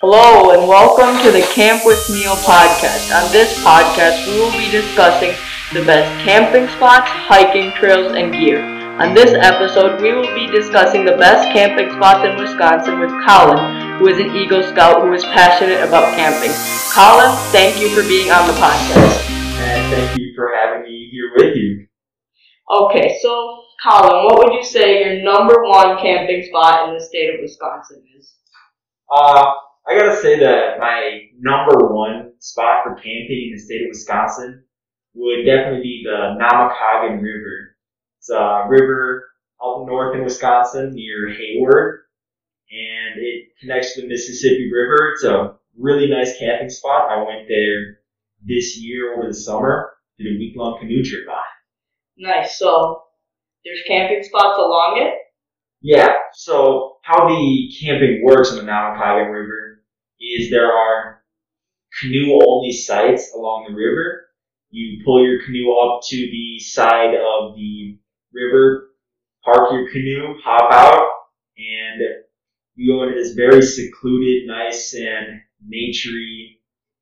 Hello and welcome to the Camp with Neil podcast. On this podcast, we will be discussing the best camping spots, hiking trails, and gear. On this episode, we will be discussing the best camping spots in Wisconsin with Colin, who is an Eagle Scout who is passionate about camping. Colin, thank you for being on the podcast. And thank you for having me here with you. Okay, so Colin, what would you say your number one camping spot in the state of Wisconsin is? Uh, I gotta say that my number one spot for camping in the state of Wisconsin would definitely be the Namekagon River. It's a river up north in Wisconsin near Hayward, and it connects to the Mississippi River. It's a really nice camping spot. I went there this year over the summer, did a week long canoe trip on. Nice. So there's camping spots along it. Yeah, so how the camping works on the Namekagon River is there are canoe only sites along the river. You pull your canoe up to the side of the river, park your canoe, hop out, and you go into this very secluded, nice and naturey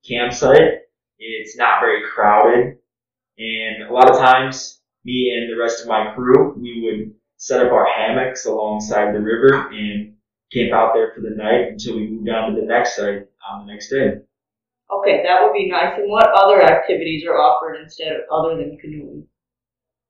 campsite. It's not very crowded, and a lot of times, me and the rest of my crew, we would set up our hammocks alongside the river and camp out there for the night until we moved on to the next site on the next day. Okay, that would be nice. And what other activities are offered instead of other than canoeing?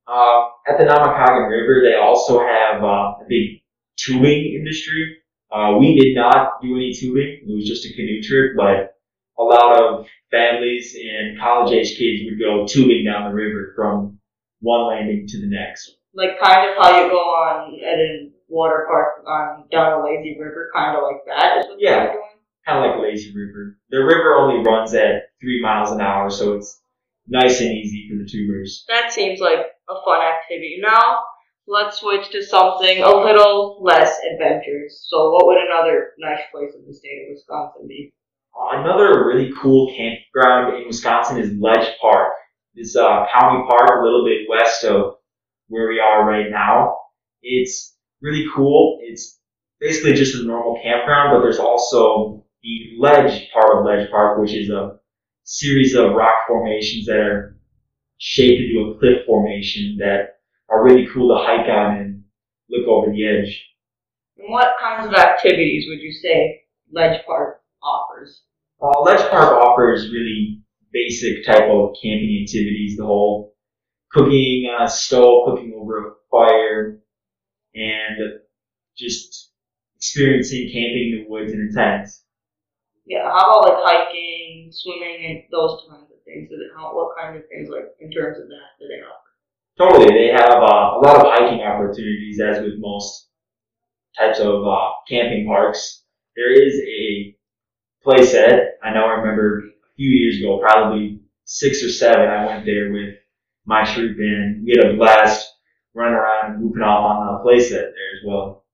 Uh, at the Namekagon River, they also have uh, a big tubing industry. Uh, we did not do any tubing. It was just a canoe trip, but a lot of families and college age kids would go tubing down the river from one landing to the next. Like kind of how you go on at a water park on down a lazy river, kind of like that is what Yeah. Kind of like Lazy River. The river only runs at three miles an hour, so it's nice and easy for the tubers. That seems like a fun activity. Now let's switch to something a little less adventurous. So what would another nice place in the state of Wisconsin be? Another really cool campground in Wisconsin is Ledge Park. It's uh, a county park a little bit west of where we are right now. It's really cool. It's basically just a normal campground, but there's also the ledge part of Ledge Park, which is a series of rock formations that are shaped into a cliff formation that are really cool to hike on and look over the edge. And what kinds of activities would you say Ledge Park offers? Uh, Ledge Park offers really basic type of camping activities. The whole cooking on a stove, cooking over a fire, and just experiencing camping in the woods in a tent. Yeah, how about like hiking, swimming, and those kinds of things? Is it, how, what kind of things like in terms of that do they offer? Totally, they have uh, a lot of hiking opportunities, as with most types of uh, camping parks. There is a place at I know I remember a few years ago, probably six or seven. I went there with my troop, and we had a blast running around and whooping off on the playset there as well.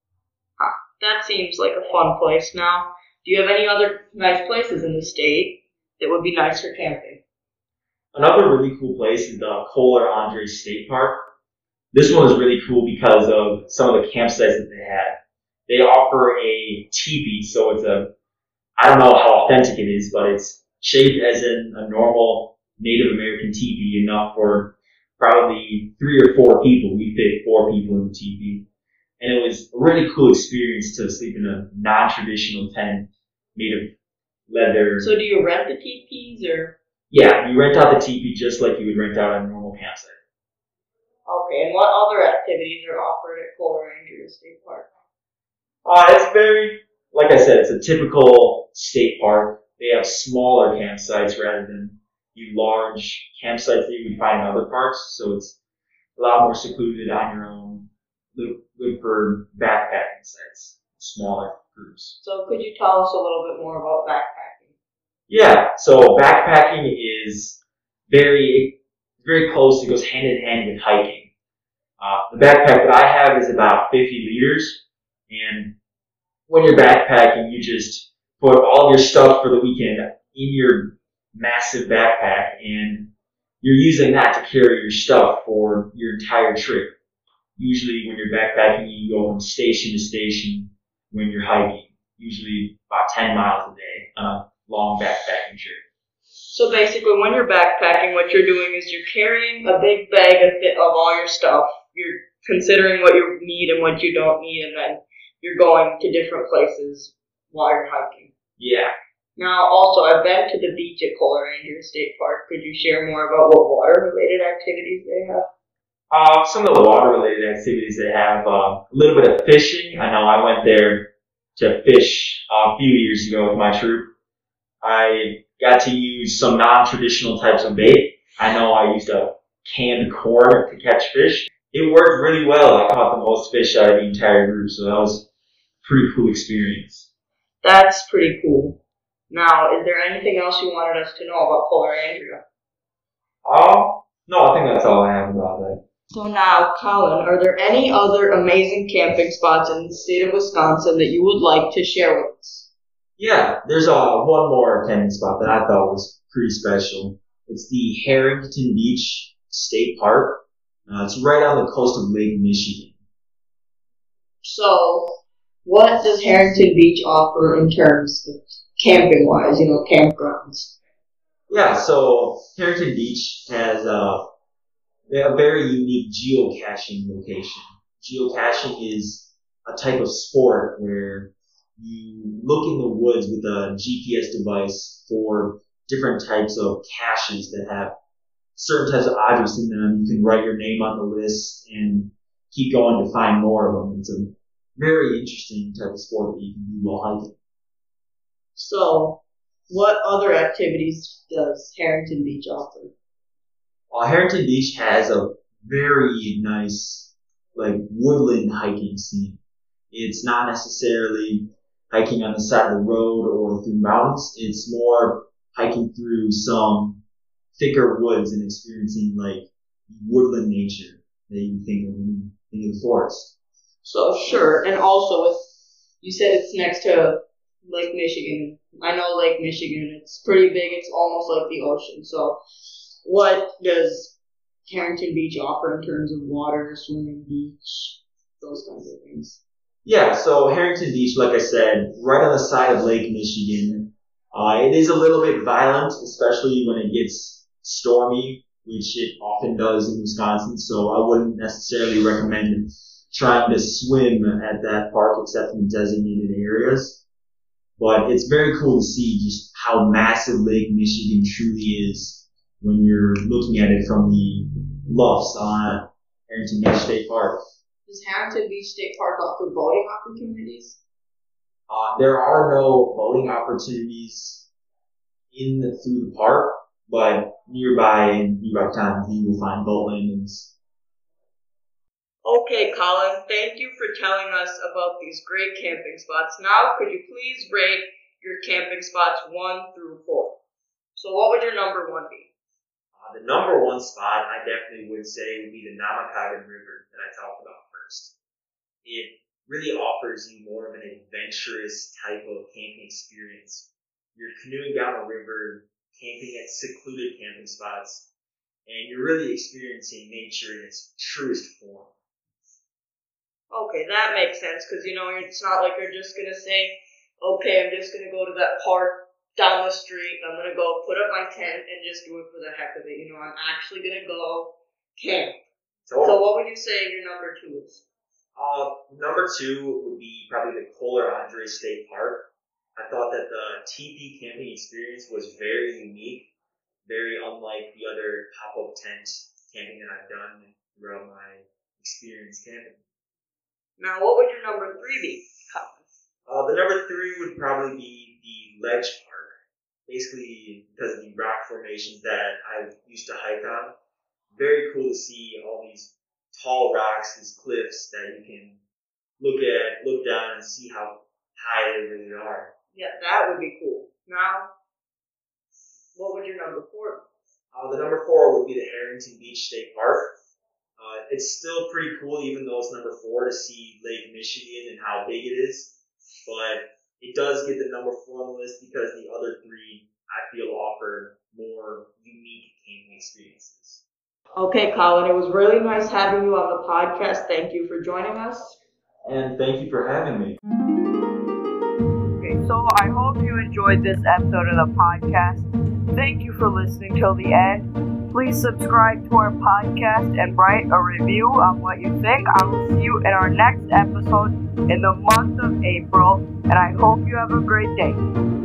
That seems like a fun place. Now, do you have any other nice places in the state that would be nice for camping? Another really cool place is the Kohler Andrae State Park. This one is really cool because of some of the campsites that they have. They offer a teepee, so it's a, I don't know how authentic it is, but it's shaped as in a normal Native American teepee, enough for probably three or four people. We fit four people in the teepee. And it was a really cool experience to sleep in a non-traditional tent made of leather. So, do you rent the teepees or? Yeah, you rent out the teepee just like you would rent out a normal campsite. Okay, and what other activities are offered at Kohler Andrae State Park? Uh, it's very, like I said, it's a typical state park. They have smaller campsites rather than the large campsites that you would find in other parks, so it's a lot more secluded on your own. Good good for backpacking sites, smaller groups. So, could you tell us a little bit more about backpacking? Yeah, so backpacking is very, very close. It goes hand in hand with hiking. Uh, the backpack that I have is about 50 liters, and when you're backpacking, you just put all your stuff for the weekend in your massive backpack, and you're using that to carry your stuff for your entire trip. Usually, when you're backpacking, you go from station to station when you're hiking. usually about 10 miles a day on a long backpacking trip. So basically, when you're backpacking, what you're doing is you're carrying a big bag of, of all your stuff. You're considering what you need and what you don't need, and then you're going to different places while you're hiking. Yeah. Now, also, I've been to the beach at Kohler Andrae State Park. Could you share more about what water-related activities they have? Uh, some of the water-related activities they have, uh, a little bit of fishing. I know I went there to fish uh, a few years ago with my troop. I got to use some non-traditional types of bait. I know I used a canned corn to catch fish. It worked really well. I caught the most fish out of the entire group, so that was a pretty cool experience. That's pretty cool. Now, is there anything else you wanted us to know about Kohler Andrae? Oh, no, I think that's all I have about that. So now, Colin, are there any other amazing camping spots in the state of Wisconsin that you would like to share with us? Yeah, there's uh, one more camping spot that I thought was pretty special. It's the Harrington Beach State Park. Uh, it's right on the coast of Lake Michigan. So, what does Harrington Beach offer in terms of camping wise, you know, campgrounds? Yeah, so Harrington Beach has uh, a very unique geocaching location. Geocaching is a type of sport where you look in the woods with a GPS device for different types of caches that have certain types of objects in them. You can write your name on the list and keep going to find more of them. It's a very interesting type of sport that you can do while hiking. So, what other activities does Harrington Beach offer? Well, Harrington Beach has a very nice, like, woodland hiking scene. It's not necessarily hiking on the side of the road or through mountains. It's more hiking through some thicker woods and experiencing like woodland nature that you think of when you think of the forest. So sure, and also with you said it's next to Lake Michigan. I know Lake Michigan. It's pretty big. It's almost like the ocean. So, what does Harrington Beach offer in terms of water, swimming, beach, those kinds of things? Yeah, so Harrington Beach, like I said, right on the side of Lake Michigan. Uh, it is a little bit violent, especially when it gets stormy, which it often does in Wisconsin. So I wouldn't necessarily recommend trying to swim at that park except in designated areas. But it's very cool to see just how massive Lake Michigan truly is when you're looking at it from the bluffs on Harrington Beach State Park. Does Harrington Beach State Park offer boating opportunities? Uh, there are no boating opportunities in the, through the park, but nearby in nearby towns you will find boat landings. Okay, Colin, thank you for telling us about these great camping spots. Now, could you please rate your camping spots one through four? So, what would your number one be? Uh, the number one spot I definitely would say would be the Namekagon River that I talked about first. It really offers you more of an adventurous type of camping experience. You're canoeing down a river, camping at secluded camping spots, and you're really experiencing nature in its truest form. Okay, that makes sense because you know it's not like you're just gonna say, okay, I'm just gonna go to that park down the street. I'm gonna go put up my tent and just do it for the heck of it. You know, I'm actually gonna go camp. Totally. So, what would you say your number two is? Uh, number two would be probably the Kohler Andrae State Park. I thought that the teepee camping experience was very unique, very unlike the other pop-up tent camping that I've done throughout my experience camping. Now, what would your number three be? Uh, the number three would probably be the Ledge Park. Basically, because of the rock formations that I used to hike on. Very cool to see all these tall rocks, these cliffs that you can look at, look down, and see how high they really are. Yeah, that would be cool. Now, what would your number four be? Uh, the number four would be the Harrington Beach State Park. Uh, it's still pretty cool, even though it's number four, to see Lake Michigan and how big it is. But it does get the number four on the list because the other three, I feel, offer more unique camping experiences. Okay, Colin, it was really nice having you on the podcast. Thank you for joining us. And thank you for having me. Okay, so I hope you enjoyed this episode of the podcast. Thank you for listening till the end. Please subscribe to our podcast and write a review on what you think. I will see you in our next episode in the month of April, and I hope you have a great day.